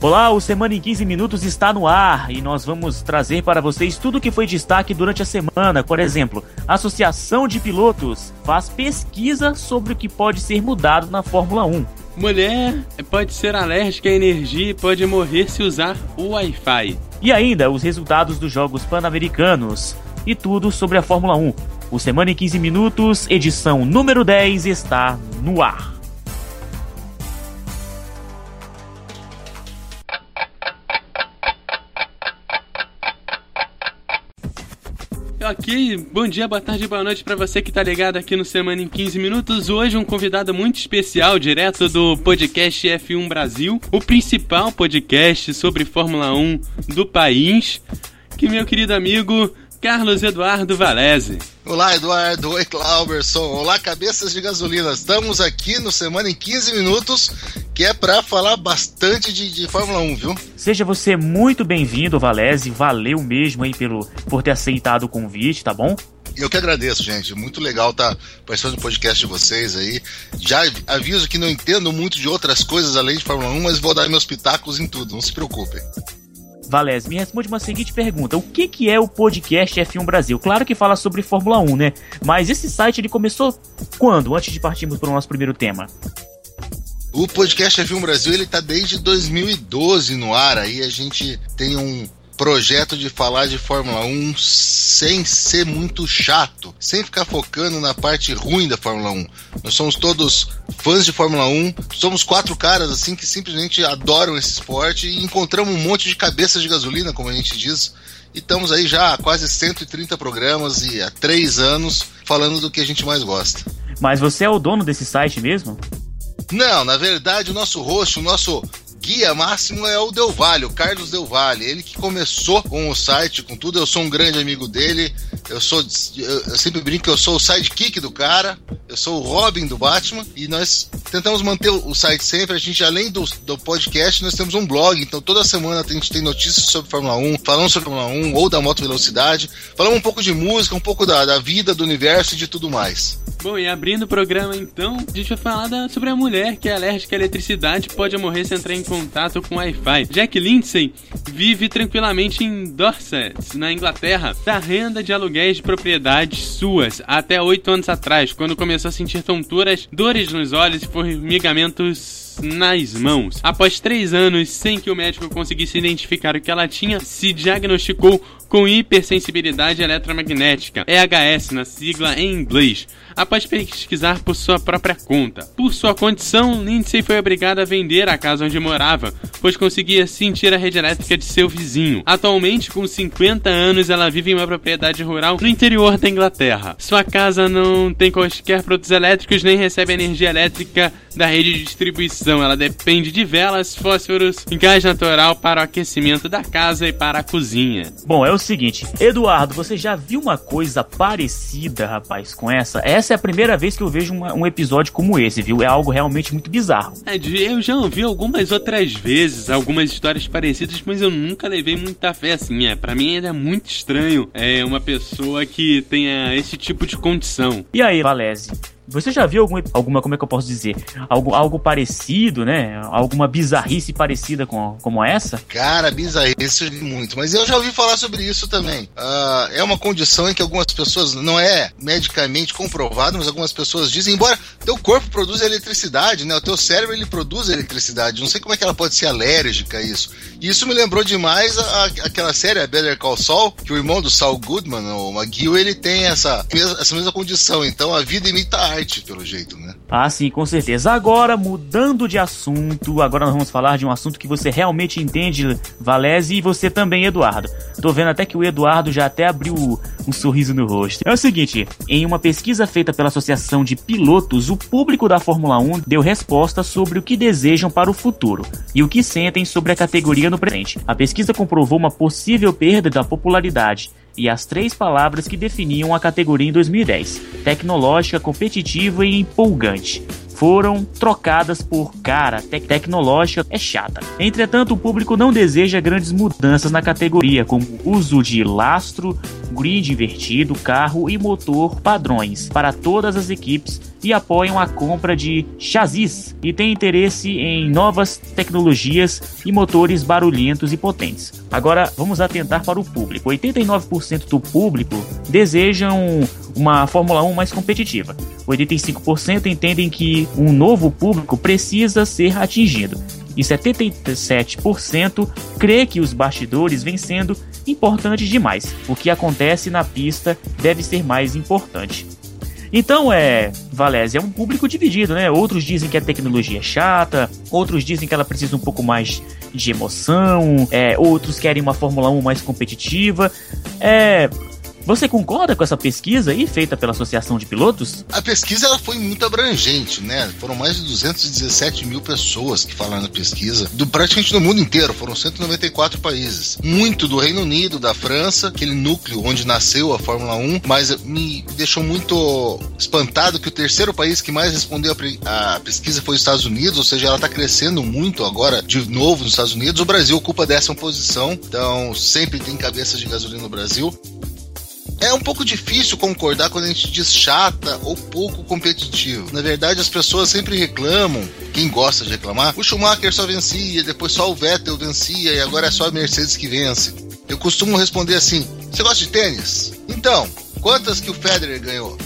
Olá, o Semana em 15 Minutos está no ar e nós vamos trazer para vocês tudo o que foi destaque durante a semana. Por exemplo, a Associação de Pilotos faz pesquisa sobre o que pode ser mudado na Fórmula 1. Mulher pode ser alérgica à energia e pode morrer se usar o Wi-Fi. E ainda os resultados dos Jogos Pan-Americanos e tudo sobre a Fórmula 1. O Semana em 15 Minutos, edição número 10, está no ar. Bom dia, boa tarde, boa noite para você que tá ligado aqui no Semana em 15 Minutos. Hoje um convidado muito especial, direto do podcast F1 Brasil, o principal podcast sobre Fórmula 1 do país, que meu querido amigo Carlos Eduardo Valese. Olá, Eduardo. Oi, Clauberson. Olá, cabeças de gasolina. Estamos aqui no Semana em 15 Minutos, que é para falar bastante de, de, Fórmula 1, viu? Seja você muito bem-vindo, Valese. Valeu mesmo aí pelo, por ter aceitado o convite, tá bom? Eu que agradeço, gente. Muito legal estar tá participando do podcast de vocês aí. Já aviso que não entendo muito de outras coisas além de Fórmula 1, mas vou dar meus pitacos em tudo, não se preocupem. Valés, me responde uma seguinte pergunta: o que, que é o podcast F1 Brasil? Claro que fala sobre Fórmula 1, né? Mas esse site ele começou quando? Antes de partirmos para o nosso primeiro tema. O podcast F1 Brasil ele tá desde 2012 no ar. Aí a gente tem um projeto de falar de Fórmula 1 sem ser muito chato, sem ficar focando na parte ruim da Fórmula 1. Nós somos todos fãs de Fórmula 1, somos quatro caras assim que simplesmente adoram esse esporte e encontramos um monte de cabeças de gasolina, como a gente diz. E estamos aí já há quase 130 programas e há três anos falando do que a gente mais gosta. Mas você é o dono desse site mesmo? Não, na verdade, o nosso host, o nosso guia máximo é o Del Valle, o Carlos Del Valle. Ele que começou com o site, com tudo. Eu sou um grande amigo dele. Eu sou, eu sempre brinco que eu sou o sidekick do cara. Eu sou o Robin do Batman. E nós tentamos manter o site sempre. A gente, além do, do podcast, nós temos um blog. Então toda semana a gente tem notícias sobre Fórmula 1, falando sobre Fórmula 1 ou da moto velocidade. Falamos um pouco de música, um pouco da, da vida, do universo e de tudo mais. Bom, e abrindo o programa então, a gente vai falar da, sobre a mulher que é alérgica à eletricidade pode morrer se entrar em contato com Wi-Fi. Jack Lindsay vive tranquilamente em Dorset, na Inglaterra, da renda de aluguéis de propriedades suas até oito anos atrás, quando começou a sentir tonturas, dores nos olhos e formigamentos nas mãos. Após três anos sem que o médico conseguisse identificar o que ela tinha, se diagnosticou com hipersensibilidade eletromagnética, EHS na sigla em inglês, após pesquisar por sua própria conta. Por sua condição, Lindsay foi obrigada a vender a casa onde morava, pois conseguia sentir a rede elétrica de seu vizinho. Atualmente, com 50 anos, ela vive em uma propriedade rural no interior da Inglaterra. Sua casa não tem quaisquer produtos elétricos nem recebe energia elétrica da rede de distribuição. Ela depende de velas, fósforos e gás natural para o aquecimento da casa e para a cozinha. Bom, é o seguinte, Eduardo, você já viu uma coisa parecida, rapaz, com essa? Essa é a primeira vez que eu vejo uma, um episódio como esse, viu? É algo realmente muito bizarro. É, eu já ouvi algumas outras vezes, algumas histórias parecidas, mas eu nunca levei muita fé assim. É, para mim ainda é muito estranho é uma pessoa que tenha esse tipo de condição. E aí, Valese? Você já viu algum, alguma, como é que eu posso dizer? Algo, algo parecido, né? Alguma bizarrice parecida com como essa? Cara, bizarrice muito. Mas eu já ouvi falar sobre isso também. Uh, é uma condição em que algumas pessoas, não é medicamente comprovado, mas algumas pessoas dizem, embora teu corpo produza eletricidade, né? O teu cérebro ele produz eletricidade. Não sei como é que ela pode ser alérgica a isso. E isso me lembrou demais a, a, aquela série, a Better Call Saul, que o irmão do Saul Goodman, o McGill, ele tem essa, essa mesma condição. Então a vida imita a arte, pelo jeito, né? Ah, sim, com certeza. Agora, mudando de assunto, agora nós vamos falar de um assunto que você realmente entende, Valese, e você também, Eduardo. Tô vendo até que o Eduardo já até abriu um sorriso no rosto. É o seguinte, em uma pesquisa feita pela Associação de Pilotos, o público da Fórmula 1 deu resposta sobre o que desejam para o futuro e o que sentem sobre a categoria no presente. A pesquisa comprovou uma possível perda da popularidade e as três palavras que definiam a categoria em 2010: tecnológica, competitiva e empolgante. foram trocadas por cara tec tecnológica é chata. Entretanto, o público não deseja grandes mudanças na categoria, como uso de lastro, grid invertido, carro e motor padrões para todas as equipes e apoiam a compra de chassis e têm interesse em novas tecnologias e motores barulhentos e potentes. Agora vamos atentar para o público. 89% do público desejam uma Fórmula 1 mais competitiva. 85% entendem que um novo público precisa ser atingido. E 77% crê que os bastidores vêm sendo importantes demais. O que acontece na pista deve ser mais importante. Então, é, Valézia, é um público dividido, né? Outros dizem que a tecnologia é chata, outros dizem que ela precisa um pouco mais de emoção, é, outros querem uma Fórmula 1 mais competitiva. É, você concorda com essa pesquisa aí feita pela Associação de Pilotos? A pesquisa ela foi muito abrangente, né? Foram mais de 217 mil pessoas que falaram na pesquisa, do praticamente do mundo inteiro, foram 194 países. Muito do Reino Unido, da França, aquele núcleo onde nasceu a Fórmula 1, mas me deixou muito espantado que o terceiro país que mais respondeu a pesquisa foi os Estados Unidos, ou seja, ela está crescendo muito agora de novo nos Estados Unidos. O Brasil ocupa a décima posição, então sempre tem cabeça de gasolina no Brasil. É um pouco difícil concordar quando a gente diz chata ou pouco competitivo. Na verdade, as pessoas sempre reclamam, quem gosta de reclamar, o Schumacher só vencia, depois só o Vettel vencia e agora é só a Mercedes que vence. Eu costumo responder assim: você gosta de tênis? Então, quantas que o Federer ganhou?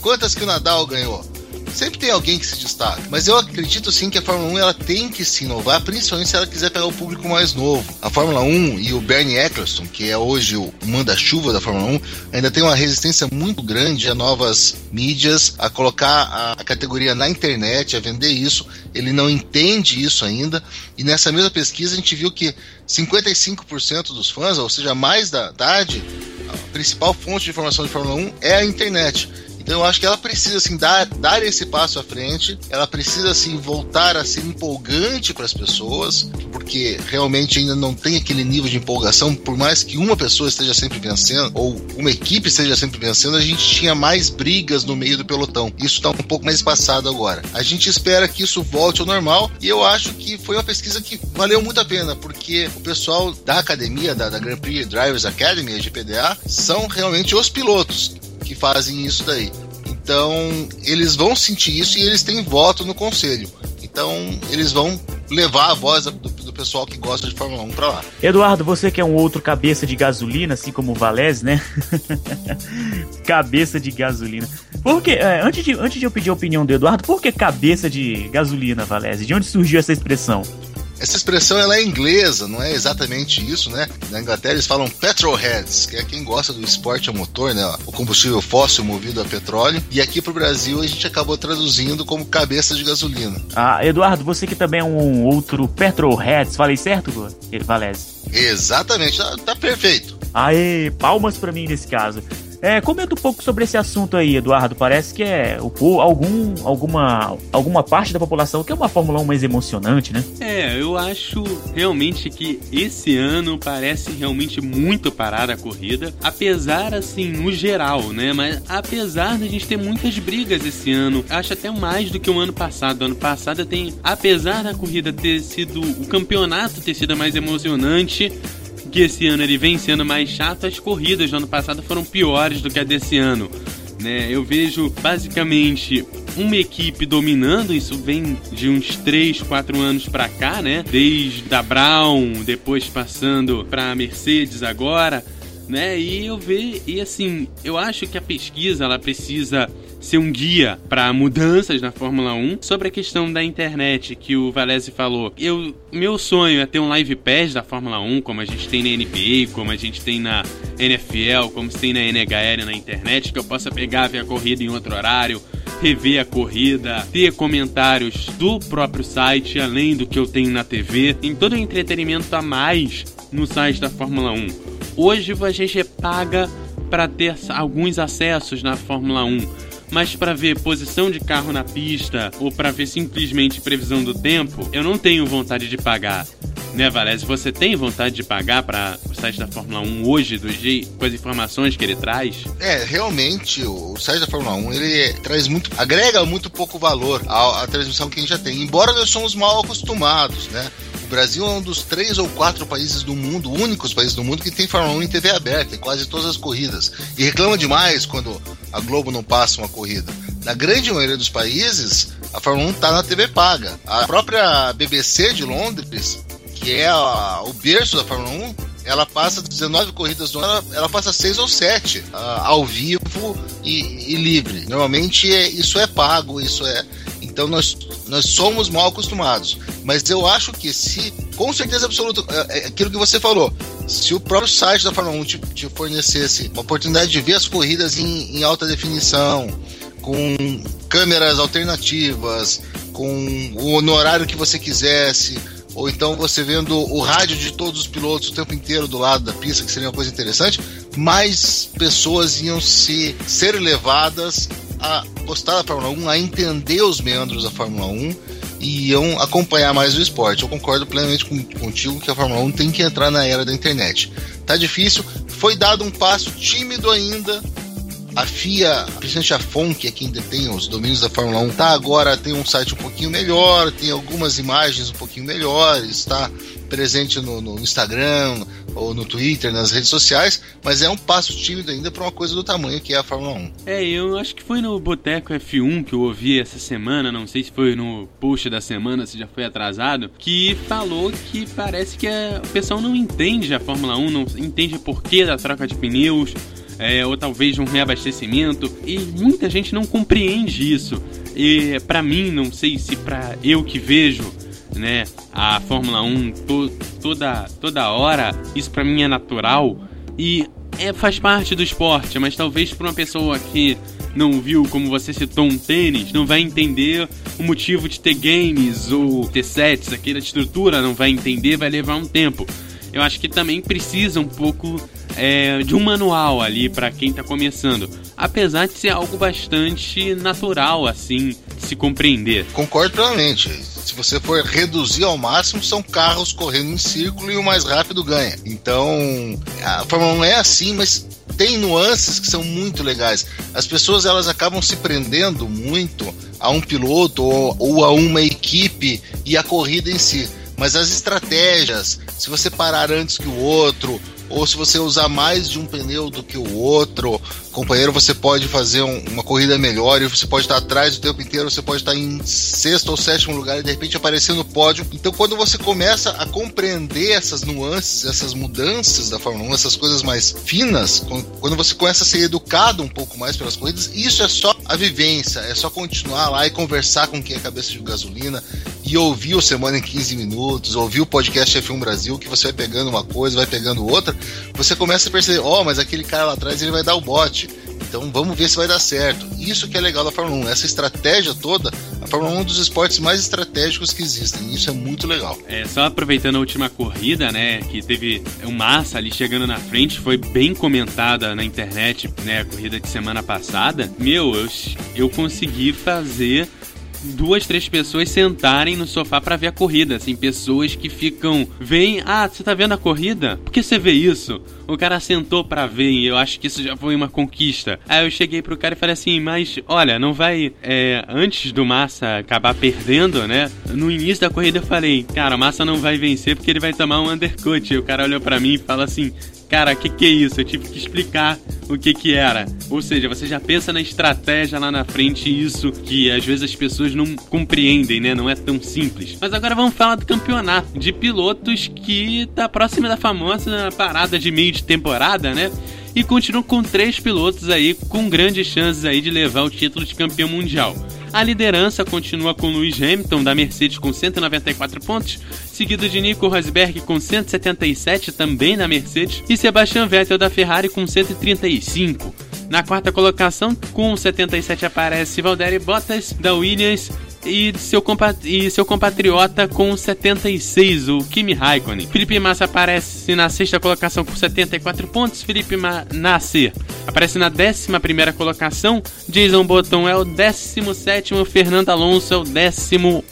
Quantas que o Nadal ganhou? Sempre tem alguém que se destaca. Mas eu acredito sim que a Fórmula 1 ela tem que se inovar, principalmente se ela quiser pegar o público mais novo. A Fórmula 1 e o Bernie Eccleston, que é hoje o manda-chuva da Fórmula 1, ainda tem uma resistência muito grande a novas mídias, a colocar a categoria na internet, a vender isso. Ele não entende isso ainda. E nessa mesma pesquisa a gente viu que 55% dos fãs, ou seja, mais da tarde, a principal fonte de informação de Fórmula 1 é a internet. Então eu acho que ela precisa assim dar, dar esse passo à frente, ela precisa assim voltar a ser empolgante para as pessoas, porque realmente ainda não tem aquele nível de empolgação, por mais que uma pessoa esteja sempre vencendo ou uma equipe esteja sempre vencendo, a gente tinha mais brigas no meio do pelotão. Isso está um pouco mais espaçado agora. A gente espera que isso volte ao normal e eu acho que foi uma pesquisa que valeu muito a pena, porque o pessoal da academia, da, da Grand Prix Drivers Academy, a GPDA, são realmente os pilotos que fazem isso daí. Então, eles vão sentir isso e eles têm voto no conselho. Então, eles vão levar a voz do, do pessoal que gosta de Fórmula 1 para lá. Eduardo, você que é um outro cabeça de gasolina, assim como o Valese, né? cabeça de gasolina. Por que, é, antes, de, antes de eu pedir a opinião do Eduardo, por que cabeça de gasolina, Valese? De onde surgiu essa expressão? Essa expressão ela é inglesa, não é exatamente isso, né? Na Inglaterra eles falam petrolheads, que é quem gosta do esporte a motor, né? O combustível fóssil movido a petróleo. E aqui pro Brasil a gente acabou traduzindo como cabeça de gasolina. Ah, Eduardo, você que também é um outro petrolheads, falei certo, Valese? Exatamente, tá, tá perfeito. Aê, palmas para mim nesse caso. É, comenta um pouco sobre esse assunto aí, Eduardo. Parece que é o, algum, alguma, alguma parte da população que é uma Fórmula 1 mais emocionante, né? É, eu acho realmente que esse ano parece realmente muito parar a corrida, apesar assim, no geral, né? Mas apesar da gente ter muitas brigas esse ano, acho até mais do que o ano passado. O ano passado tem, apesar da corrida ter sido, o campeonato ter sido mais emocionante, que esse ano ele vem sendo mais chato, as corridas do ano passado foram piores do que a desse ano. Né? Eu vejo basicamente uma equipe dominando, isso vem de uns 3, 4 anos para cá, né? Desde a Brown, depois passando para a Mercedes agora, né? E eu vejo, e assim, eu acho que a pesquisa ela precisa ser um guia para mudanças na Fórmula 1. Sobre a questão da internet que o Valese falou, eu, meu sonho é ter um live pass da Fórmula 1, como a gente tem na NBA, como a gente tem na NFL, como se tem na NHL na internet, que eu possa pegar, ver a corrida em outro horário, rever a corrida, ter comentários do próprio site, além do que eu tenho na TV, em todo o entretenimento a mais no site da Fórmula 1. Hoje a gente paga para ter alguns acessos na Fórmula 1 mas para ver posição de carro na pista ou para ver simplesmente previsão do tempo, eu não tenho vontade de pagar. Né, Valese? Você tem vontade de pagar para o site da Fórmula 1 hoje, do G, com as informações que ele traz? É, realmente, o, site da Fórmula 1 ele traz muito, agrega muito pouco valor à, à transmissão que a gente já tem, embora nós somos mal acostumados, né? O Brasil é um dos três ou quatro países do mundo, únicos países do mundo, que tem Fórmula 1 em TV aberta, em quase todas as corridas. E reclama demais quando a Globo não passa uma corrida. Na grande maioria dos países, a Fórmula 1 está na TV paga. A própria BBC de Londres, que é a, o berço da Fórmula 1, ela passa 19 corridas do ano, ela passa 6 ou 7 uh, ao vivo e, e livre. Normalmente é, isso é pago, isso é. Então nós, nós somos mal acostumados. Mas eu acho que se, com certeza absoluta, é, é aquilo que você falou, se o próprio site da Fórmula 1 te, te fornecesse uma oportunidade de ver as corridas em, em alta definição, com câmeras alternativas, com o horário que você quisesse, ou então você vendo o rádio de todos os pilotos o tempo inteiro do lado da pista, que seria uma coisa interessante, mais pessoas iam se ser levadas a gostar da Fórmula 1, a entender os meandros da Fórmula 1 e iam acompanhar mais o esporte. Eu concordo plenamente com, contigo que a Fórmula 1 tem que entrar na era da internet. Tá difícil, foi dado um passo tímido ainda a FIA, principalmente a FON, que é quem detém os domínios da Fórmula 1, tá agora tem um site um pouquinho melhor, tem algumas imagens um pouquinho melhores, está presente no, no, Instagram ou no Twitter, nas redes sociais, mas é um passo tímido ainda para uma coisa do tamanho que é a Fórmula 1. É, eu acho que foi no Boteco F1 que eu ouvi essa semana, não sei se foi no post da semana, se já foi atrasado, que falou que parece que a, o pessoal não entende a Fórmula 1, não entende o porquê da troca de pneus é, ou talvez um reabastecimento, e muita gente não compreende isso. E para mim, não sei se para eu que vejo, né, a Fórmula 1 to, toda toda hora, isso para mim é natural e é, faz parte do esporte, mas talvez para uma pessoa que não viu, como você citou, um tênis, não vai entender o motivo de ter games ou ter sets, aquela estrutura não vai entender, vai levar um tempo. Eu acho que também precisa um pouco é, de um manual ali para quem está começando, apesar de ser algo bastante natural assim de se compreender. Concordo plenamente. Se você for reduzir ao máximo, são carros correndo em círculo e o mais rápido ganha. Então, a Fórmula 1 é assim, mas tem nuances que são muito legais. As pessoas elas acabam se prendendo muito a um piloto ou, ou a uma equipe e a corrida em si. Mas as estratégias, se você parar antes que o outro, ou se você usar mais de um pneu do que o outro, companheiro, você pode fazer um, uma corrida melhor e você pode estar atrás o tempo inteiro, você pode estar em sexto ou sétimo lugar e de repente aparecer no pódio. Então, quando você começa a compreender essas nuances, essas mudanças da Fórmula 1, essas coisas mais finas, quando você começa a ser educado um pouco mais pelas corridas, isso é só a vivência, é só continuar lá e conversar com quem é cabeça de gasolina e ouvir o Semana em 15 Minutos, ouvir o podcast F1 Brasil, que você vai pegando uma coisa, vai pegando outra, você começa a perceber, ó, oh, mas aquele cara lá atrás ele vai dar o bote. Então vamos ver se vai dar certo. Isso que é legal da Fórmula 1, essa estratégia toda. A Fórmula 1 é um dos esportes mais estratégicos que existem. Isso é muito legal. É, só aproveitando a última corrida, né, que teve um Massa ali chegando na frente, foi bem comentada na internet, né, a corrida de semana passada. Meu, eu, eu consegui fazer duas, três pessoas sentarem no sofá para ver a corrida. Assim, pessoas que ficam. Vem, ah, você tá vendo a corrida? Por que você vê isso? O cara sentou para ver e eu acho que isso já foi uma conquista. Aí eu cheguei pro cara e falei assim: Mas olha, não vai. É, antes do Massa acabar perdendo, né? No início da corrida eu falei: Cara, o Massa não vai vencer porque ele vai tomar um undercut. E o cara olhou para mim e fala assim: cara, o que, que é isso? Eu tive que explicar o que que era. Ou seja, você já pensa na estratégia lá na frente, isso que às vezes as pessoas não compreendem, né? Não é tão simples. Mas agora vamos falar do campeonato de pilotos que tá próxima da famosa parada de meio de temporada, né? E continua com três pilotos aí com grandes chances aí de levar o título de campeão mundial. A liderança continua com Lewis Hamilton da Mercedes com 194 pontos, seguido de Nico Rosberg com 177 também na Mercedes e Sebastian Vettel da Ferrari com 135. Na quarta colocação, com 77 aparece Valtteri Bottas da Williams e seu, e seu compatriota com 76, o Kimi Raikkonen. Felipe Massa aparece na sexta colocação com 74 pontos. Felipe Nasser aparece na 11 colocação. Jason Button é o 17, Fernando Alonso é o 18.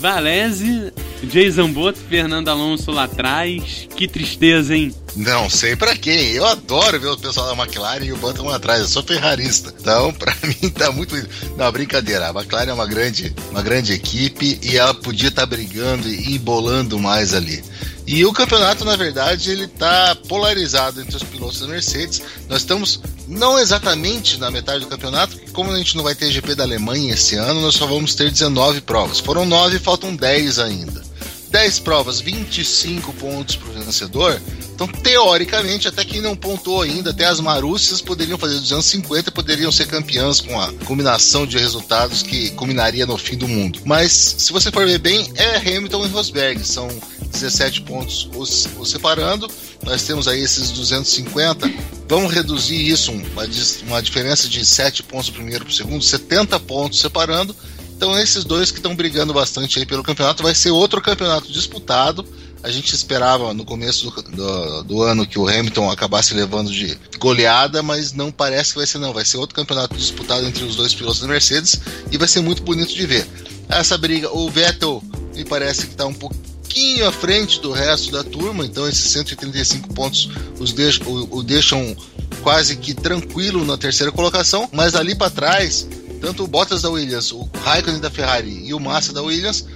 Valese, Jason Button, Fernando Alonso lá atrás. Que tristeza, hein? Não sei para quem. Eu adoro ver o pessoal da McLaren e o Button atrás. Eu sou ferrarista. Então, para mim, tá muito. Não, brincadeira. A McLaren é uma grande, uma grande equipe e ela podia estar tá brigando e embolando mais ali. E o campeonato, na verdade, ele está polarizado entre os pilotos da Mercedes. Nós estamos não exatamente na metade do campeonato, porque como a gente não vai ter GP da Alemanha esse ano, nós só vamos ter 19 provas. Foram 9, faltam 10 ainda. 10 provas, 25 pontos para o vencedor. Então, teoricamente, até quem não pontuou ainda, até as Marúcias poderiam fazer 250 poderiam ser campeãs com a combinação de resultados que culminaria no fim do mundo. Mas, se você for ver bem, é Hamilton e Rosberg. São 17 pontos os, os separando. Nós temos aí esses 250. Vamos reduzir isso, uma, uma diferença de 7 pontos primeiro para o segundo, 70 pontos separando. Então, esses dois que estão brigando bastante aí pelo campeonato, vai ser outro campeonato disputado. A gente esperava no começo do, do, do, ano que o Hamilton acabasse levando de goleada, mas não parece que vai ser, não. Vai ser outro campeonato disputado entre os dois pilotos da Mercedes e vai ser muito bonito de ver. Essa briga, o Vettel me parece que está um pouquinho à frente do resto da turma, então esses 135 pontos os deixam, o, o deixam quase que tranquilo na terceira colocação, mas ali para trás tanto o Bottas da Williams, o Raikkonen da Ferrari e o Massa da Williams,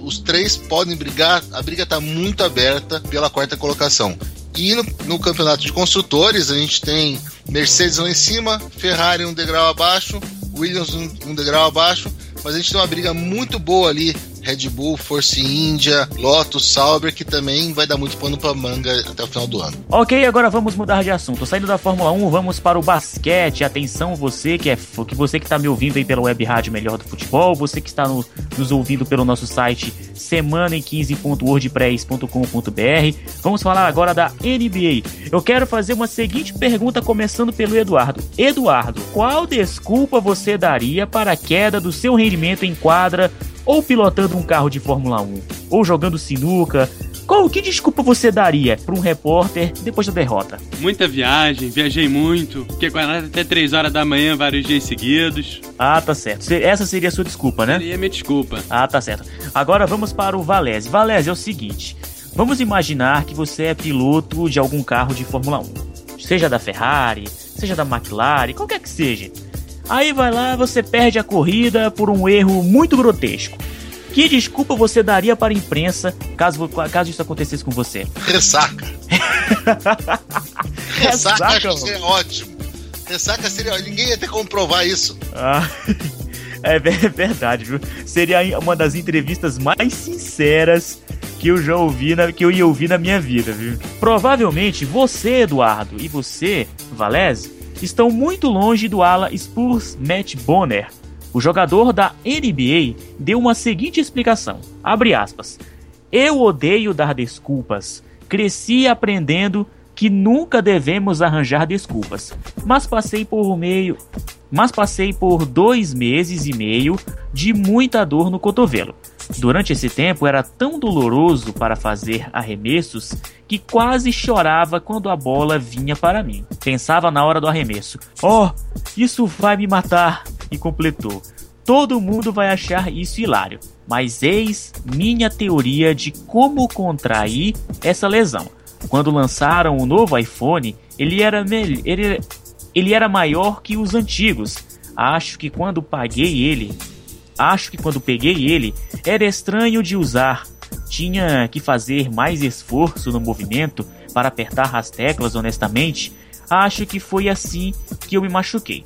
os três podem brigar, a briga está muito aberta pela quarta colocação. E no, no, campeonato de construtores, a gente tem Mercedes lá em cima, Ferrari um degrau abaixo, Williams um, um degrau abaixo, mas a gente tem uma briga muito boa ali Red Bull, Force India, Lotus, Sauber, que também vai dar muito pano pra manga até o final do ano. Ok, agora vamos mudar de assunto. Saindo da Fórmula 1, vamos para o basquete. Atenção, você que é que você que está me ouvindo aí pela web rádio Melhor do Futebol, você que está no, nos ouvindo pelo nosso site semana15.wordpress.com.br. Vamos falar agora da NBA. Eu quero fazer uma seguinte pergunta começando pelo Eduardo. Eduardo, qual desculpa você daria para a queda do seu rendimento em quadra ou pilotando um carro de Fórmula 1, ou jogando sinuca. Qual que desculpa você daria para um repórter depois da derrota? Muita viagem, viajei muito, fiquei com até 3 horas da manhã vários dias seguidos. Ah, tá certo. Essa seria a sua desculpa, né? Seria minha desculpa. Ah, tá certo. Agora vamos para o Valese. Valese é o seguinte: vamos imaginar que você é piloto de algum carro de Fórmula 1, seja da Ferrari, seja da McLaren, qualquer que seja. Aí vai lá, você perde a corrida por um erro muito grotesco. Que desculpa você daria para a imprensa caso, caso isso acontecesse com você? Ressaca. Ressaca, Ressaca seria ótimo. Ressaca seria. Ninguém ia ter como provar isso. Ah, é verdade, viu? Seria uma das entrevistas mais sinceras que eu já ouvi na, que eu ia ouvir na minha vida, viu? Provavelmente você, Eduardo, e você, Valese, estão muito longe do ala Spurs Matt Bonner. O jogador da NBA deu uma seguinte explicação: aspas. Eu odeio dar desculpas. Cresci aprendendo que nunca devemos arranjar desculpas. Mas passei por meio, mas passei por dois meses e meio de muita dor no cotovelo. Durante esse tempo era tão doloroso para fazer arremessos que quase chorava quando a bola vinha para mim. Pensava na hora do arremesso: Oh, isso vai me matar! E completou: Todo mundo vai achar isso hilário, mas eis minha teoria de como contrair essa lesão. Quando lançaram o novo iPhone, ele era, ele, ele era maior que os antigos. Acho que quando paguei ele, Acho que quando peguei ele, era estranho de usar. Tinha que fazer mais esforço no movimento para apertar as teclas honestamente. Acho que foi assim que eu me machuquei.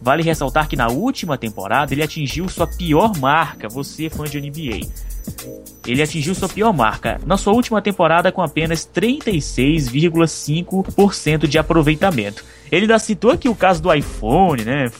Vale ressaltar que na última temporada ele atingiu sua pior marca, você fã de NBA. Ele atingiu sua pior marca na sua última temporada com apenas 36,5% de aproveitamento. Ele ainda citou aqui o caso do iPhone, né?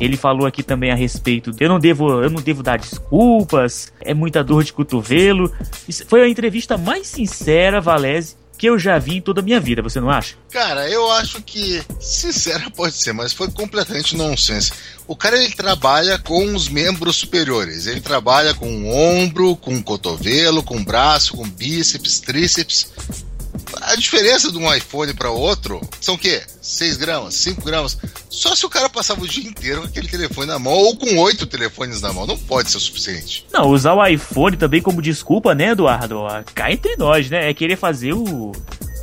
Ele falou aqui também a respeito. Eu não devo, eu não devo dar desculpas. É muita dor de cotovelo. Isso foi a entrevista mais sincera, Valese, que eu já vi em toda a minha vida, você não acha? Cara, eu acho que, sincera pode ser, mas foi completamente nonsense. O cara ele trabalha com os membros superiores. Ele trabalha com o ombro, com o cotovelo, com o braço, com bíceps, tríceps. A diferença de um iPhone para outro são o quê? 6 gramas, 5 gramas. Só se o cara passava o dia inteiro com aquele telefone na mão ou com oito telefones na mão. Não pode ser o suficiente. Não, usar o iPhone também como desculpa, né, Eduardo? Cá entre nós, né? É querer fazer o,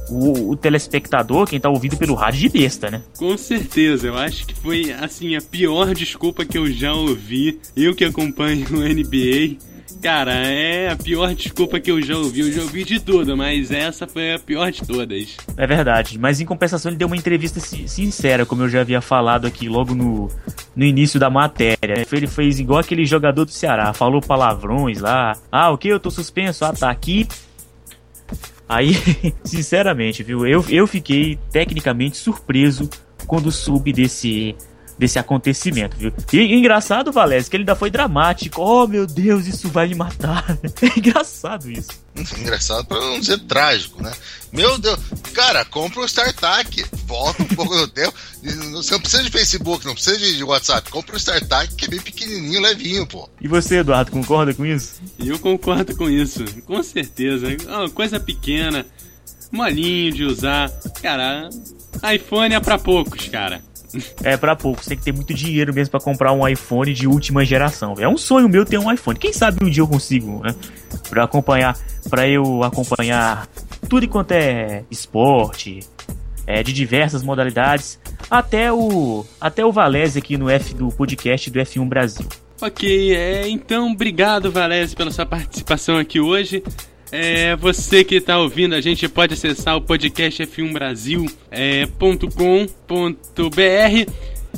o, o, telespectador, quem tá ouvindo pelo rádio de besta, né? Com certeza, eu acho que foi assim a pior desculpa que eu já ouvi. Eu que acompanho o NBA. Cara, é a pior desculpa que eu já ouvi. Eu já ouvi de tudo, mas essa foi a pior de todas. É verdade, mas em compensação ele deu uma entrevista sincera, como eu já havia falado aqui logo no, no início da matéria. Ele fez igual aquele jogador do Ceará, falou palavrões lá. Ah, o que? Eu tô suspenso. Ah, tá aqui. Aí, sinceramente, viu? Eu, eu fiquei tecnicamente surpreso quando soube desse desse acontecimento, viu? E engraçado, Valese, que ele ainda foi dramático. Oh, meu Deus, isso vai me matar. É engraçado isso. Engraçado pra não dizer trágico, né? Meu Deus, cara, compra o StarTAC, volta um pouco no tempo. Você não precisa de Facebook, não precisa de WhatsApp. Compra o StarTAC que é bem pequenininho, levinho, pô. E você, Eduardo, concorda com isso? Eu concordo com isso, com certeza. É uma coisa pequena, molinho de usar. Cara, iPhone é pra poucos, cara é para poucos. Tem que ter muito dinheiro mesmo para comprar um iPhone de última geração. É um sonho meu ter um iPhone. Quem sabe um dia eu consigo, né? Para acompanhar, para eu acompanhar tudo enquanto é esporte, é, de diversas modalidades, até o até o Valese aqui no F do podcast do F1 Brasil. Ok, é, então obrigado Valese pela sua participação aqui hoje. É, você que está ouvindo, a gente pode acessar o podcast f1brasil.com.br. É,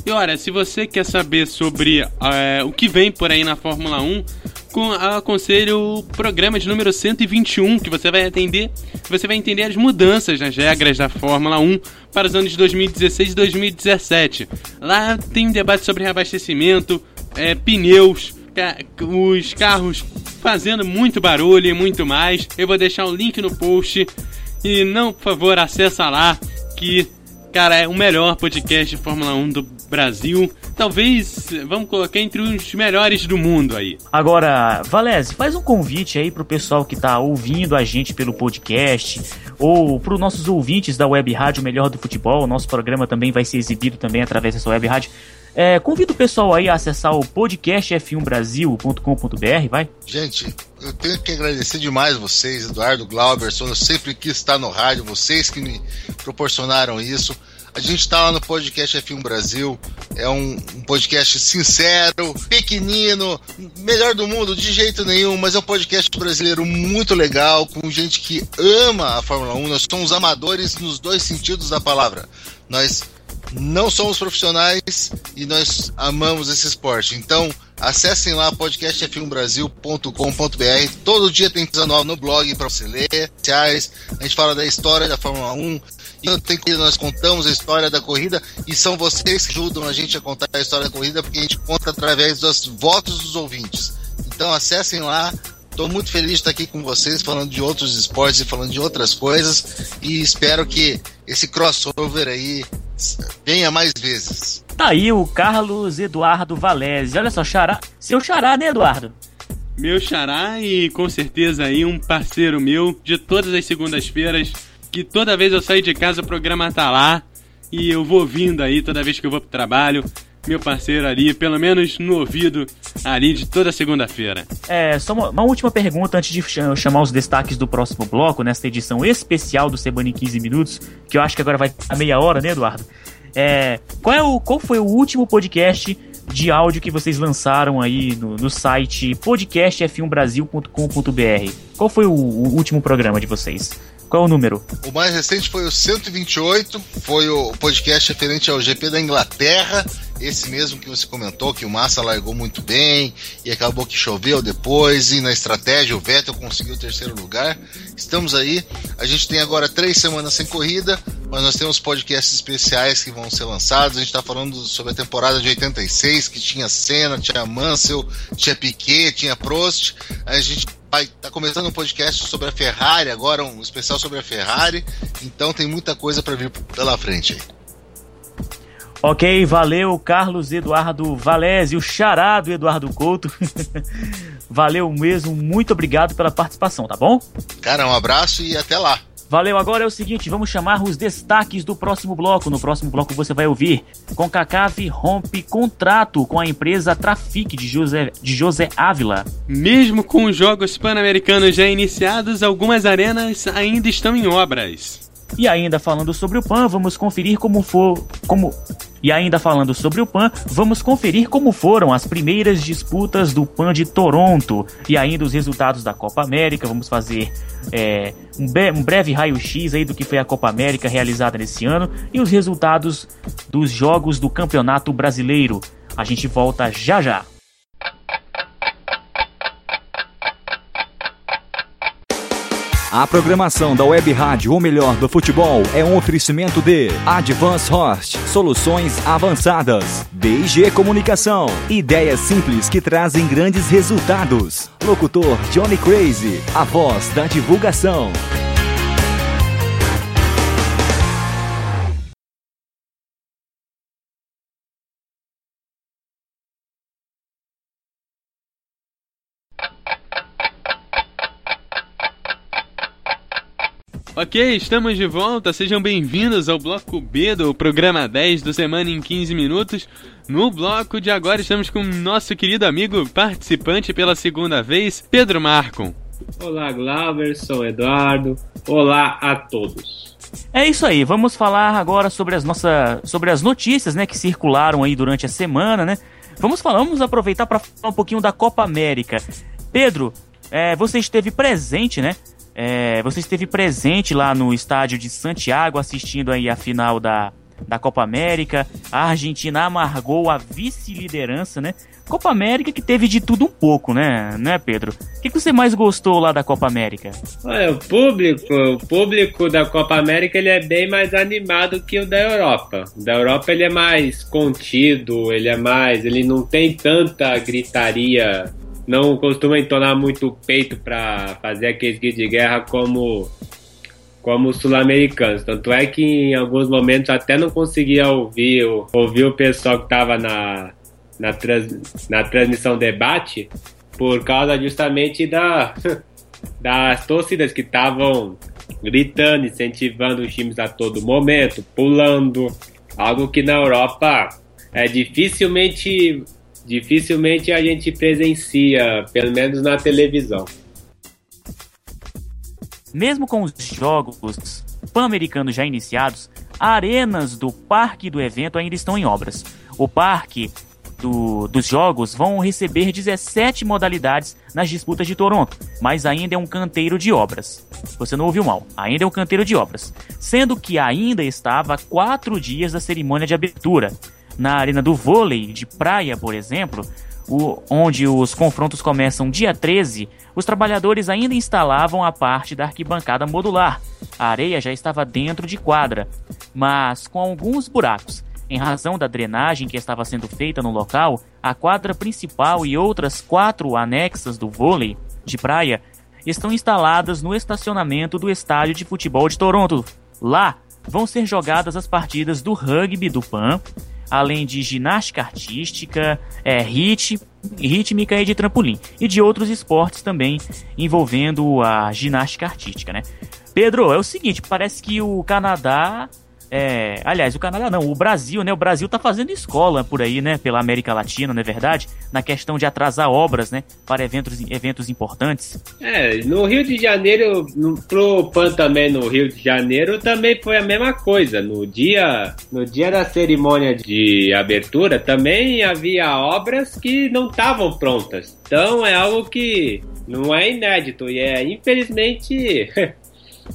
e olha, se você quer saber sobre é, o que vem por aí na Fórmula 1, com, aconselho o programa de número 121, que você vai atender, você vai entender as mudanças nas regras da Fórmula 1 para os anos de 2016 e 2017. Lá tem um debate sobre reabastecimento, é, pneus, os carros fazendo muito barulho e muito mais. Eu vou deixar o link no post. E não, por favor, acessa lá que, cara, é o melhor podcast de Fórmula 1 do Brasil. Talvez, vamos colocar entre os melhores do mundo aí. Agora, Valese, faz um convite aí pro pessoal que tá ouvindo a gente pelo podcast ou pro nossos ouvintes da Web Rádio Melhor do Futebol. Nosso programa também vai ser exibido também através dessa Web Rádio. É, convido o pessoal aí a acessar o podcastf1brasil.com.br, vai. Gente, eu tenho que agradecer demais vocês, Eduardo Glauberson. Eu sempre quis estar no rádio, vocês que me proporcionaram isso. A gente está lá no podcast F1 Brasil. É um, um, podcast sincero, pequenino, melhor do mundo de jeito nenhum, mas é um podcast brasileiro muito legal, com gente que ama a Fórmula 1. Nós somos amadores nos dois sentidos da palavra. Nós não somos profissionais e nós amamos esse esporte. Então, acessem lá podcastf1brasil.com.br. Todo dia tem coisa nova no blog para você ler. A gente fala da história da Fórmula 1. E tem que nós contamos a história da corrida e são vocês que ajudam a gente a contar a história da corrida porque a gente conta através dos votos dos ouvintes. Então acessem lá, Estou muito feliz de estar aqui com vocês, falando de outros esportes e falando de outras coisas. E espero que esse crossover aí venha mais vezes. Tá aí o Carlos Eduardo Valese. Olha só, xará. Seu xará, né, Eduardo? Meu xará e com certeza aí um parceiro meu de todas as segundas-feiras. Que toda vez eu saio de casa o programa tá lá. E eu vou vindo aí toda vez que eu vou pro trabalho meu parceiro ali, pelo menos no ouvido ali de toda segunda-feira. É, só uma, uma, última pergunta antes de chamar os destaques do próximo bloco, nesta edição especial do Semana em 15 Minutos, que eu acho que agora vai a meia hora, né, Eduardo? É, qual, é o, qual foi o último podcast de áudio que vocês lançaram aí no, no site podcastf1brasil.com.br? Qual foi o, o último programa de vocês? Qual é o número? O mais recente foi o 128, foi o podcast referente ao GP da Inglaterra, esse mesmo que você comentou, que o Massa largou muito bem e acabou que choveu depois, e na estratégia o Vettel conseguiu o terceiro lugar. Estamos aí, a gente tem agora três semanas sem corrida, mas nós temos podcasts especiais que vão ser lançados. A gente está falando sobre a temporada de 86, que tinha Senna, tinha Mansell, tinha Piquet, tinha Prost. A gente vai tá começando um podcast sobre a Ferrari, agora um especial sobre a Ferrari. Então tem muita coisa para vir pela frente aí. Ok, valeu Carlos Eduardo Valese, o charado Eduardo Couto. valeu mesmo, muito obrigado pela participação, tá bom? Cara, um abraço e até lá. Valeu, agora é o seguinte, vamos chamar os destaques do próximo bloco. No próximo bloco você vai ouvir Concacaf rompe contrato com a empresa Trafic de José, de José Ávila. Mesmo com os Jogos Pan-Americanos já iniciados, algumas arenas ainda estão em obras. E ainda falando sobre o PAN, vamos conferir como for, como e ainda falando sobre o PAN, vamos conferir como foram as primeiras disputas do PAN de Toronto e ainda os resultados da Copa América. Vamos fazer é, um, um breve raio-x aí do que foi a Copa América realizada nesse ano e os resultados dos jogos do Campeonato Brasileiro. A gente volta já já. A programação da Web Rádio, ou melhor, do futebol, é um oferecimento de Advance Host, soluções avançadas, DG Comunicação, ideias simples que trazem grandes resultados. Locutor Johnny Crazy, a voz da divulgação. Ok, estamos de volta. Sejam bem-vindos ao bloco B do programa 10 do Semana em 15 Minutos. No bloco de agora estamos com nosso querido amigo participante pela segunda vez, Pedro Marcon. Olá, Glauber, sou Eduardo. Olá a todos. É isso aí, vamos falar agora sobre as nossas sobre as notícias, né, que circularam aí durante a semana, né? Vamos falar, vamos aproveitar para falar um pouquinho da Copa América. Pedro, é, você esteve presente, né, é, você esteve presente lá no estádio de Santiago assistindo aí a final da, da Copa América. A Argentina amargou a vice-liderança, né? Copa América que teve de tudo um pouco, né, né Pedro? O que, você mais gostou lá da Copa América? O público, o público da Copa América ele é bem mais animado que o da Europa. O da Europa ele é mais contido, ele é mais, ele não tem tanta gritaria não costuma entonar muito o peito para fazer aqueles gritos de guerra como como os sul-americanos. Tanto é que em alguns momentos até não conseguia ouvir, ouvir o pessoal que estava na, na, trans, na transmissão debate por causa justamente da, das torcidas que estavam gritando, incentivando os times a todo momento, pulando, algo que na Europa é dificilmente dificilmente a gente presencia, pelo menos na televisão. Mesmo com os jogos pan-americanos já iniciados, arenas do parque do evento ainda estão em obras. O parque do, dos jogos vão receber 17 modalidades nas disputas de Toronto, mas ainda é um canteiro de obras. Você não ouviu mal, ainda é um canteiro de obras. Sendo que ainda estava quatro dias da cerimônia de abertura na arena do vôlei de praia, por exemplo, o, onde os confrontos começam dia 13, os trabalhadores ainda instalavam a parte da arquibancada modular. A areia já estava dentro de quadra, mas com alguns buracos. Em razão da drenagem que estava sendo feita no local, a quadra principal e outras quatro anexas do vôlei de praia estão instaladas no estacionamento do estádio de futebol de Toronto. Lá vão ser jogadas as partidas do rugby do PAN, além de ginástica artística, é, hit, rítmica e de trampolim, e de outros esportes também envolvendo a ginástica artística, né? Pedro, é o seguinte, parece que o Canadá é, aliás, o Canadá não, o Brasil, né? O Brasil tá fazendo escola por aí, né? Pela América Latina, não é verdade? Na questão de atrasar obras, né? Para eventos, eventos importantes. É, no Rio de Janeiro, no, pro PAN também no Rio de Janeiro, também foi a mesma coisa. No dia, no dia da cerimônia de abertura, também havia obras que não estavam prontas. Então é algo que não é inédito e é infelizmente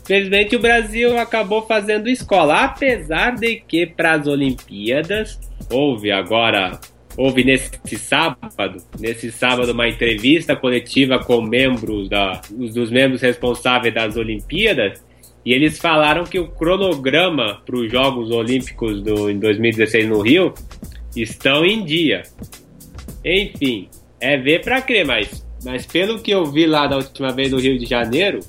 Felizmente o Brasil acabou fazendo escola, apesar de que para as Olimpíadas houve agora houve nesse sábado, nesse sábado uma entrevista coletiva com membros da, dos membros responsáveis das Olimpíadas e eles falaram que o cronograma para os Jogos Olímpicos do, em 2016 no Rio estão em dia. Enfim, é ver para crer, mas mas pelo que eu vi lá da última vez no Rio de Janeiro,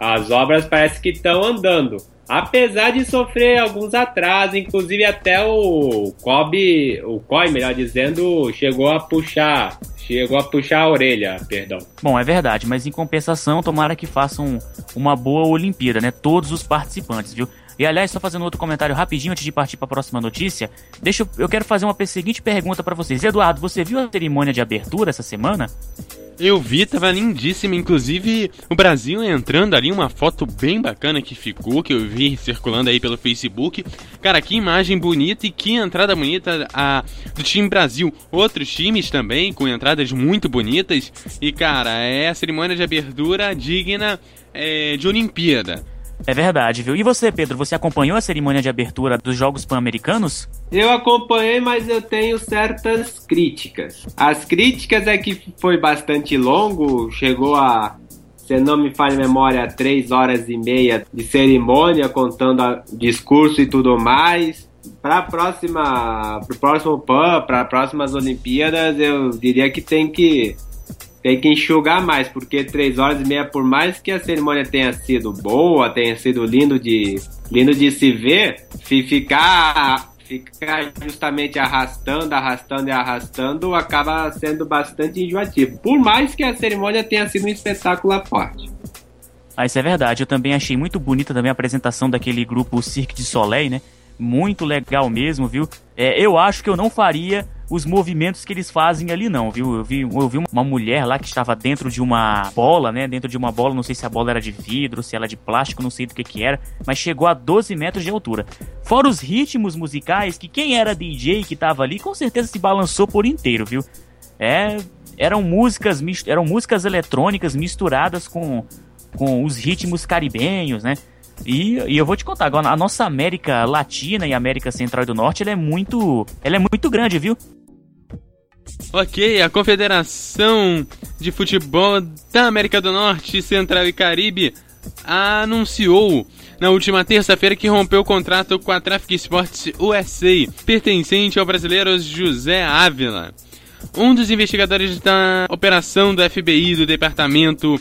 as obras parece que estão andando. Apesar de sofrer alguns atrasos, inclusive até o COB, o COI, melhor dizendo, chegou a puxar, chegou a puxar a orelha, perdão. Bom, é verdade, mas em compensação, tomara que façam uma boa Olimpíada, né? Todos os participantes, viu? E aliás, só fazendo outro comentário rapidinho antes de partir para a próxima notícia, deixa eu, eu quero fazer uma seguinte pergunta para vocês. Eduardo, você viu a cerimônia de abertura essa semana? Eu vi, tava lindíssima. Inclusive, o Brasil entrando ali, uma foto bem bacana que ficou, que eu vi circulando aí pelo Facebook. Cara, que imagem bonita e que entrada bonita a, do time Brasil. Outros times também, com entradas muito bonitas. E, cara, é a cerimônia de abertura digna é, de Olimpíada. É verdade, viu? E você, Pedro, você acompanhou a cerimônia de abertura dos Jogos Pan-Americanos? Eu acompanhei, mas eu tenho certas críticas. As críticas é que foi bastante longo, chegou a, se não me falha memória, três horas e meia de cerimônia, contando discurso e tudo mais. Para a próxima, pro próximo PAN, para próximas Olimpíadas, eu diria que tem que tem que enxugar mais, porque três horas e meia, por mais que a cerimônia tenha sido boa, tenha sido lindo de, lindo de se ver, ficar, ficar justamente arrastando, arrastando e arrastando acaba sendo bastante enjoativo. Por mais que a cerimônia tenha sido um espetáculo à parte. Ah, isso é verdade. Eu também achei muito bonita também a apresentação daquele grupo Cirque de Soleil, né? Muito legal mesmo, viu? É, eu acho que eu não faria os movimentos que eles fazem ali, não, viu? Eu vi, eu vi uma mulher lá que estava dentro de uma bola, né? Dentro de uma bola, não sei se a bola era de vidro, se ela de plástico, não sei do que que era, mas chegou a 12 metros de altura. Fora os ritmos musicais, que quem era DJ que estava ali, com certeza se balançou por inteiro, viu? É, eram músicas, eram músicas eletrônicas misturadas com, com os ritmos caribenhos, né? E, e, eu vou te contar agora, a nossa América Latina e América Central e do Norte, ela é muito, ela é muito grande, viu? Ok, a Confederação de Futebol da América do Norte, Central e Caribe anunciou na última terça-feira que rompeu o contrato com a Traffic Sports USA, pertencente ao brasileiro José Ávila. Um dos investigadores da operação do FBI do Departamento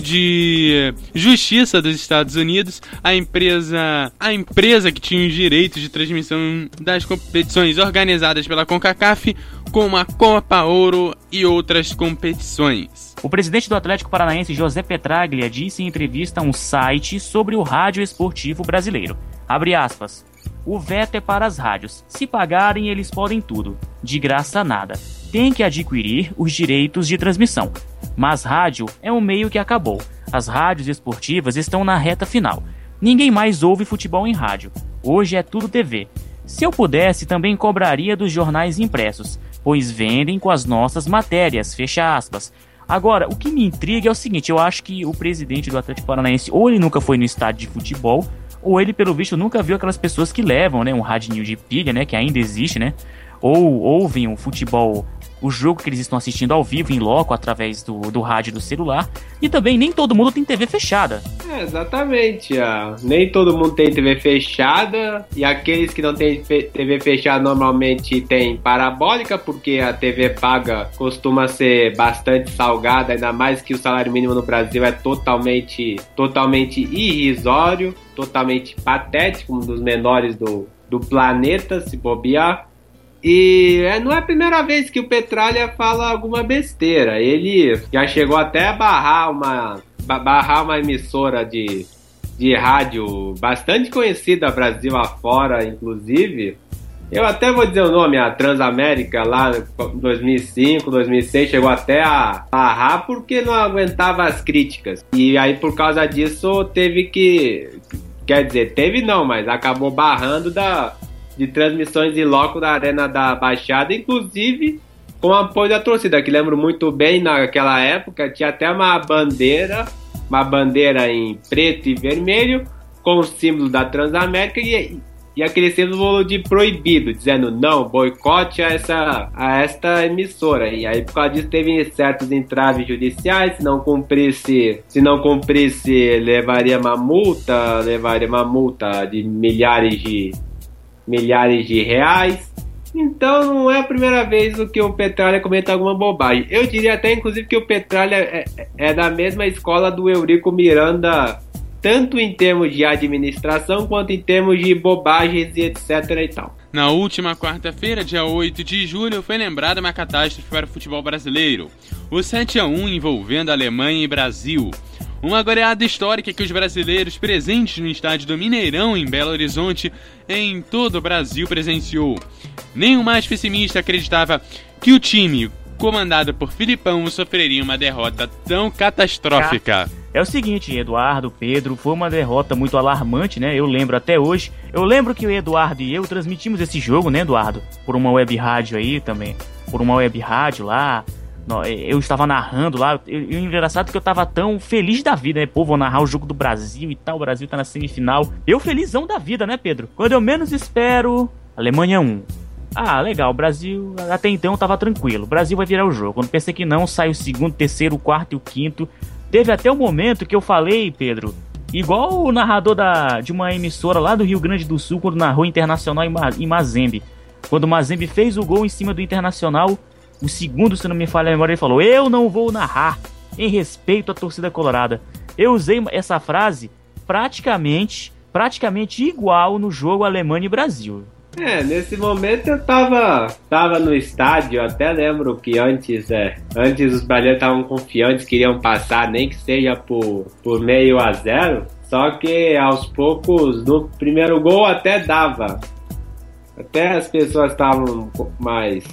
de Justiça dos Estados Unidos, a empresa, a empresa que tinha os direitos de transmissão das competições organizadas pela CONCACAF, como a Copa Ouro e outras competições. O presidente do Atlético Paranaense, José Petraglia, disse em entrevista a um site sobre o rádio esportivo brasileiro. Abre aspas. O veto é para as rádios. Se pagarem, eles podem tudo. De graça, nada. Tem que adquirir os direitos de transmissão. Mas rádio é um meio que acabou. As rádios esportivas estão na reta final. Ninguém mais ouve futebol em rádio. Hoje é tudo TV. Se eu pudesse, também cobraria dos jornais impressos, pois vendem com as nossas matérias, fecha aspas. Agora, o que me intriga é o seguinte, eu acho que o presidente do Atlético Paranaense ou ele nunca foi no estádio de futebol, ou ele, pelo visto, nunca viu aquelas pessoas que levam, né, um radinho de pilha, né, que ainda existe, né, ou ouvem o futebol o jogo que eles estão assistindo ao vivo, em loco, através do, do rádio do celular. E também nem todo mundo tem TV fechada. É, exatamente. Ah. Nem todo mundo tem TV fechada. E aqueles que não têm TV fechada normalmente tem parabólica, porque a TV paga costuma ser bastante salgada, ainda mais que o salário mínimo no Brasil é totalmente, totalmente irrisório, totalmente patético, um dos menores do, do planeta, se bobear. E é, não é a primeira vez que o Petralha fala alguma besteira. Ele já chegou até a barrar uma, barrar uma emissora de, de rádio bastante conhecida Brasil afora, inclusive. Eu até vou dizer o nome, a Transamérica, lá em 2005, 2006, chegou até a barrar porque não aguentava as críticas. E aí, por causa disso, teve que. Quer dizer, teve não, mas acabou barrando da, de transmissões em loco da Arena da Baixada, inclusive com apoio da torcida, que lembro muito bem naquela época, tinha até uma bandeira, uma bandeira em preto e vermelho, com o símbolo da Transamérica e, e aquele símbolo de proibido, dizendo não, boicote a, essa, a esta emissora. E aí por causa disso teve certos entraves judiciais, se não cumprisse, se não cumprisse, levaria uma multa, levaria uma multa de milhares de milhares de reais. Então não é a primeira vez que o Petralha comenta alguma bobagem. Eu diria até, inclusive, que o Petralha é, é, é da mesma escola do Eurico Miranda, tanto em termos de administração quanto em termos de bobagens e etc e tal. Na última quarta-feira, dia 8 de julho, foi lembrada uma catástrofe para o futebol brasileiro. O 7 a 1 envolvendo Alemanha e Brasil. Uma goleada histórica que os brasileiros presentes no estádio do Mineirão, em Belo Horizonte, em todo o Brasil presenciou. Nem o mais pessimista acreditava que o time, comandado por Filipão, sofreria uma derrota tão catastrófica. É o seguinte, Eduardo, Pedro, foi uma derrota muito alarmante, né? Eu lembro até hoje. Eu lembro que o Eduardo e eu transmitimos esse jogo, né, Eduardo? Por uma web rádio aí também. Por uma web rádio lá. Eu estava narrando lá. E o engraçado é que eu estava tão feliz da vida, né? Pô, vou narrar o jogo do Brasil e tal. O Brasil tá na semifinal. Eu felizão da vida, né, Pedro? Quando eu menos espero, Alemanha 1. Ah, legal, Brasil até então tava tranquilo. O Brasil vai virar o jogo. Quando pensei que não, sai o segundo, terceiro, o quarto e o quinto. Teve até o um momento que eu falei, Pedro, igual o narrador da, de uma emissora lá do Rio Grande do Sul, quando narrou Internacional em Mazembe. Quando o Mazembe fez o gol em cima do Internacional, o segundo, se não me falha a memória, ele falou: Eu não vou narrar, em respeito à torcida colorada. Eu usei essa frase praticamente, praticamente igual no jogo Alemanha e Brasil. É, nesse momento eu tava, tava no estádio, até lembro que antes, é, antes os brasileiros estavam confiantes, queriam passar, nem que seja por, por meio a zero. Só que aos poucos, no primeiro gol até dava. Até as pessoas estavam mais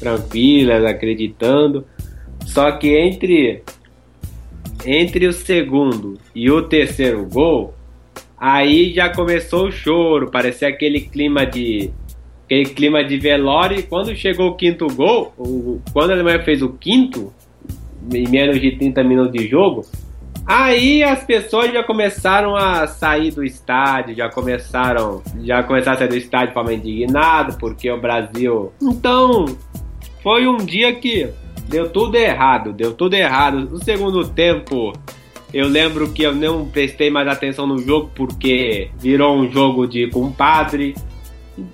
tranquilas, acreditando. Só que entre entre o segundo e o terceiro gol, Aí já começou o choro, parecia aquele clima de aquele clima de velório. E quando chegou o quinto gol, o, quando a Alemanha fez o quinto, em menos de 30 minutos de jogo, aí as pessoas já começaram a sair do estádio, já começaram, já começaram a sair do estádio de forma indignada, porque o Brasil. Então, foi um dia que deu tudo errado, deu tudo errado. No segundo tempo, eu lembro que eu não prestei mais atenção no jogo porque virou um jogo de compadre.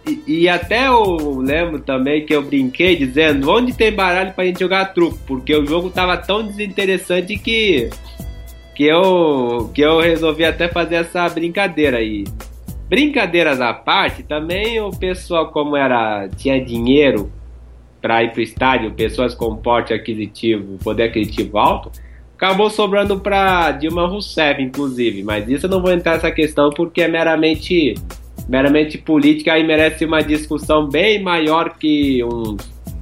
E, e até eu lembro também que eu brinquei dizendo onde tem baralho pra gente jogar truco, porque o jogo tava tão desinteressante que que eu que eu resolvi até fazer essa brincadeira aí. Brincadeiras à parte, também o pessoal como era tinha dinheiro para ir pro estádio, pessoas com porte aquisitivo, poder aquisitivo alto, acabou sobrando para Dilma Rousseff, inclusive. Mas isso eu não vou entrar nessa questão porque é meramente, meramente política e merece uma discussão bem maior que um,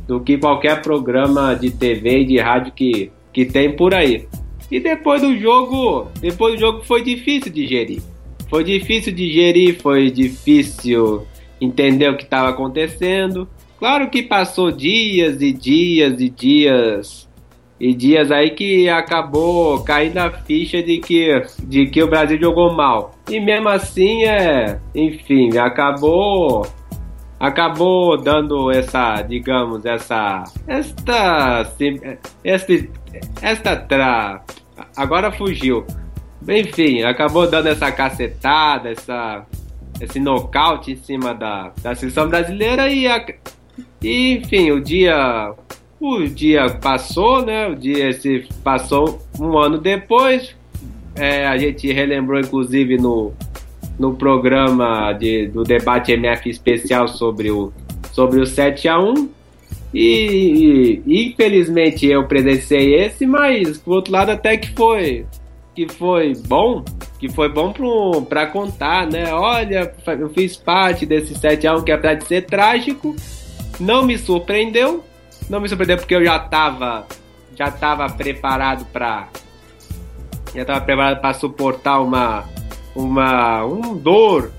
do que qualquer programa de TV e de rádio que, que tem por aí. E depois do jogo, depois do jogo foi difícil de gerir. Foi difícil de gerir, foi difícil entender o que estava acontecendo. Claro que passou dias e dias e dias e dias aí que acabou caindo a ficha de que, de que o Brasil jogou mal. E mesmo assim, é, enfim, acabou acabou dando essa, digamos, essa esta esta esta tra agora fugiu. Enfim, acabou dando essa cacetada, essa esse nocaute em cima da, da seleção brasileira e, a, e enfim, o dia o dia passou, né? O dia se passou um ano depois. É, a gente relembrou, inclusive, no, no programa de, do debate MF especial sobre o, sobre o 7 a 1 e, e, infelizmente eu presenciei esse, mas por outro lado até que foi que foi bom, que foi bom para contar, né? Olha, eu fiz parte desse 7 a 1 que apesar de ser trágico, não me surpreendeu, não me surpreendeu porque eu já tava já tava preparado para já tava preparado para suportar uma uma um dor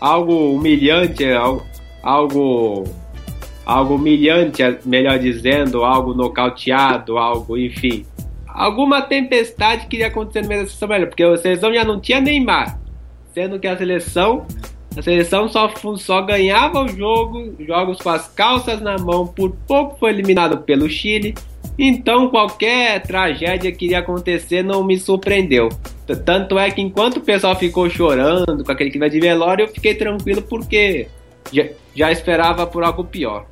algo humilhante algo algo humilhante melhor dizendo algo nocauteado algo enfim. Alguma tempestade que ia acontecer no meio da seleção porque a seleção já não tinha Neymar sendo que a seleção a seleção só, só ganhava o jogo, jogos com as calças na mão, por pouco foi eliminado pelo Chile. Então qualquer tragédia que iria acontecer não me surpreendeu. Tanto é que enquanto o pessoal ficou chorando com aquele clima de velório, eu fiquei tranquilo porque já, já esperava por algo pior.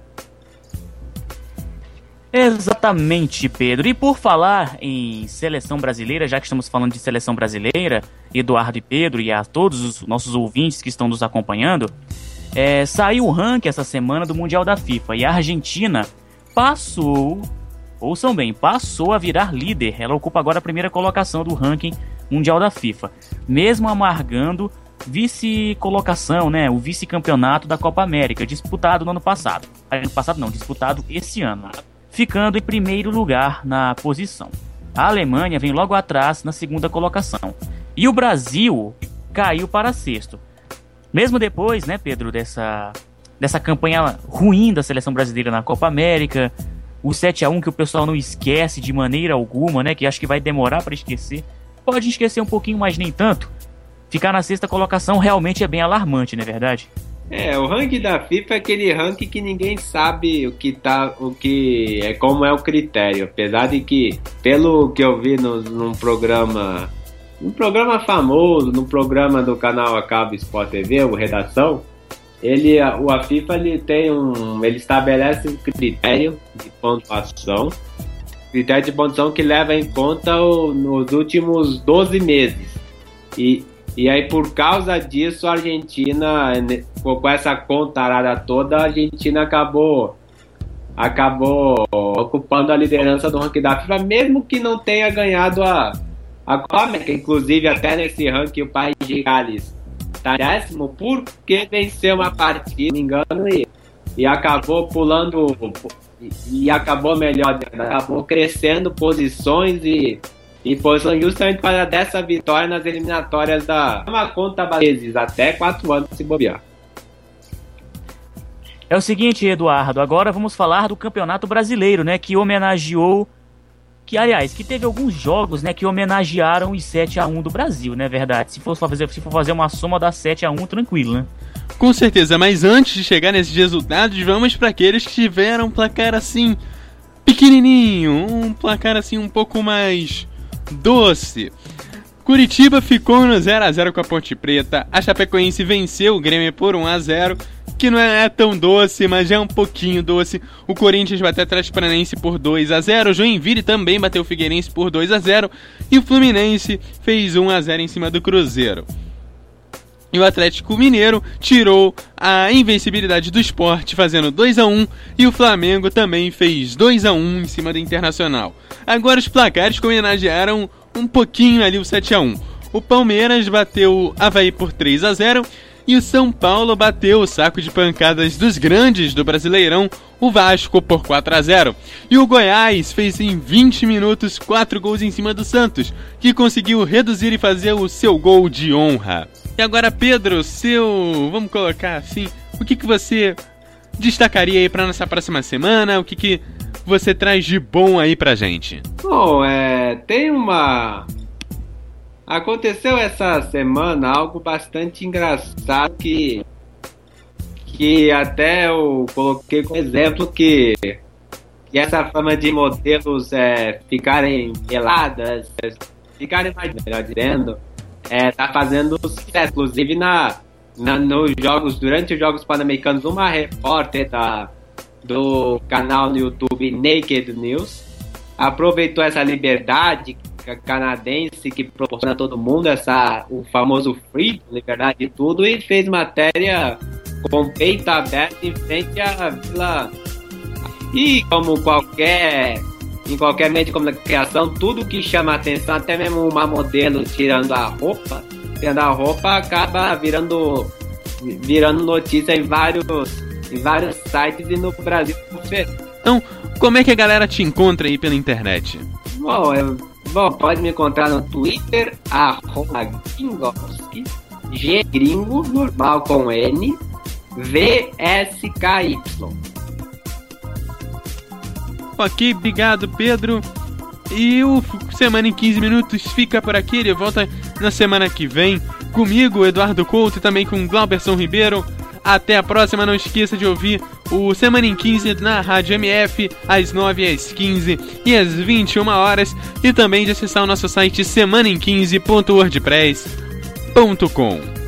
Exatamente, Pedro. E por falar em seleção brasileira, já que estamos falando de seleção brasileira, Eduardo e Pedro, e a todos os nossos ouvintes que estão nos acompanhando, é, saiu o ranking essa semana do Mundial da FIFA e a Argentina passou, ouçam bem, passou a virar líder. Ela ocupa agora a primeira colocação do ranking mundial da FIFA, mesmo amargando vice-colocação, né, o vice-campeonato da Copa América, disputado no ano passado. Ano passado não, disputado esse ano ficando em primeiro lugar na posição. A Alemanha vem logo atrás na segunda colocação. E o Brasil caiu para sexto. Mesmo depois, né, Pedro, dessa, dessa campanha ruim da seleção brasileira na Copa América, o 7 a 1 que o pessoal não esquece de maneira alguma, né, que acho que vai demorar para esquecer. Pode esquecer um pouquinho, mas nem tanto. Ficar na sexta colocação realmente é bem alarmante, não é verdade? É, o ranking da FIFA é aquele ranking que ninguém sabe o que tá, o que é como é o critério, apesar de que pelo que eu vi no, num programa, um programa famoso, no programa do canal Acabo Sport TV, o Redação, ele, o a FIFA ele tem um, ele estabelece um critério de pontuação, critério de pontuação que leva em conta o, nos últimos 12 meses. E e aí, por causa disso, a Argentina, com essa contarada toda, a Argentina acabou acabou ocupando a liderança do ranking da FIFA, mesmo que não tenha ganhado a, a Copa América. Inclusive, até nesse ranking, o país de Gales está décimo porque venceu uma partida, não me engano, e, e acabou pulando e, e acabou melhor, acabou crescendo posições e em posição justamente para dessa vitória nas eliminatórias da uma conta vezes até quatro anos se bobear. É o seguinte, Eduardo, agora vamos falar do Campeonato Brasileiro, né, que homenageou que aliás, que teve alguns jogos, né, que homenagearam os 7 a 1 do Brasil, né, verdade? Se for fazer, se for fazer uma soma da 7 a 1, tranquilo, né? Com certeza, mas antes de chegar nesses resultados, vamos para aqueles que tiveram um placar assim pequenininho, um placar assim um pouco mais doce. Curitiba ficou no 0 a 0 com a Ponte Preta. A Chapecoense venceu o Grêmio por 1 a 0 que não é tão doce, mas é um pouquinho doce. O Corinthians bateu Atlético Paranaense por 2 a 0, o Joinville também bateu o Figueirense por 2 a 0 e o Fluminense fez 1 a 0 em cima do Cruzeiro. E o Atlético Mineiro tirou a invencibilidade do esporte, fazendo 2 a 1 e o Flamengo também fez 2 a 1 em cima do Internacional. Agora os placares homenagearam um pouquinho ali o 7 a 1 O Palmeiras bateu o Havaí por 3 a 0 e o São Paulo bateu o saco de pancadas dos grandes do Brasileirão, o Vasco por 4 a 0. E o Goiás fez em 20 minutos 4 gols em cima do Santos, que conseguiu reduzir e fazer o seu gol de honra. E agora, Pedro, seu. Vamos colocar assim. O que, que você destacaria aí para nossa próxima semana? O que, que você traz de bom aí pra gente? Bom, é. Tem uma. Aconteceu essa semana algo bastante engraçado que. Que até eu coloquei como exemplo que. Que essa fama de modelos é, ficarem peladas, ficarem mais, melhor dizendo, é, tá fazendo sucesso. Inclusive na, na, nos jogos, durante os Jogos Pan-Americanos, uma repórter da, do canal no YouTube Naked News aproveitou essa liberdade canadense que proporciona a todo mundo essa o famoso free, liberdade de tudo, e fez matéria com peito aberto em frente à Vila. E como qualquer em qualquer meio de comunicação, tudo que chama atenção, até mesmo uma modelo tirando a roupa, tirando a roupa acaba virando virando notícia em vários em vários sites e no Brasil. Então, como é que a galera te encontra aí pela internet? Bom, eu, bom pode me encontrar no Twitter, arroba Gringowski, G gringo, normal com N, VSKY. Ok, obrigado, Pedro. E o Semana em 15 Minutos fica por aqui. Ele volta na semana que vem comigo, Eduardo Couto, e também com Glauberson Ribeiro. Até a próxima. Não esqueça de ouvir o Semana em 15 na Rádio MF, às 9 às 15 e às 21 horas. E também de acessar o nosso site semanaem15.wordpress.com.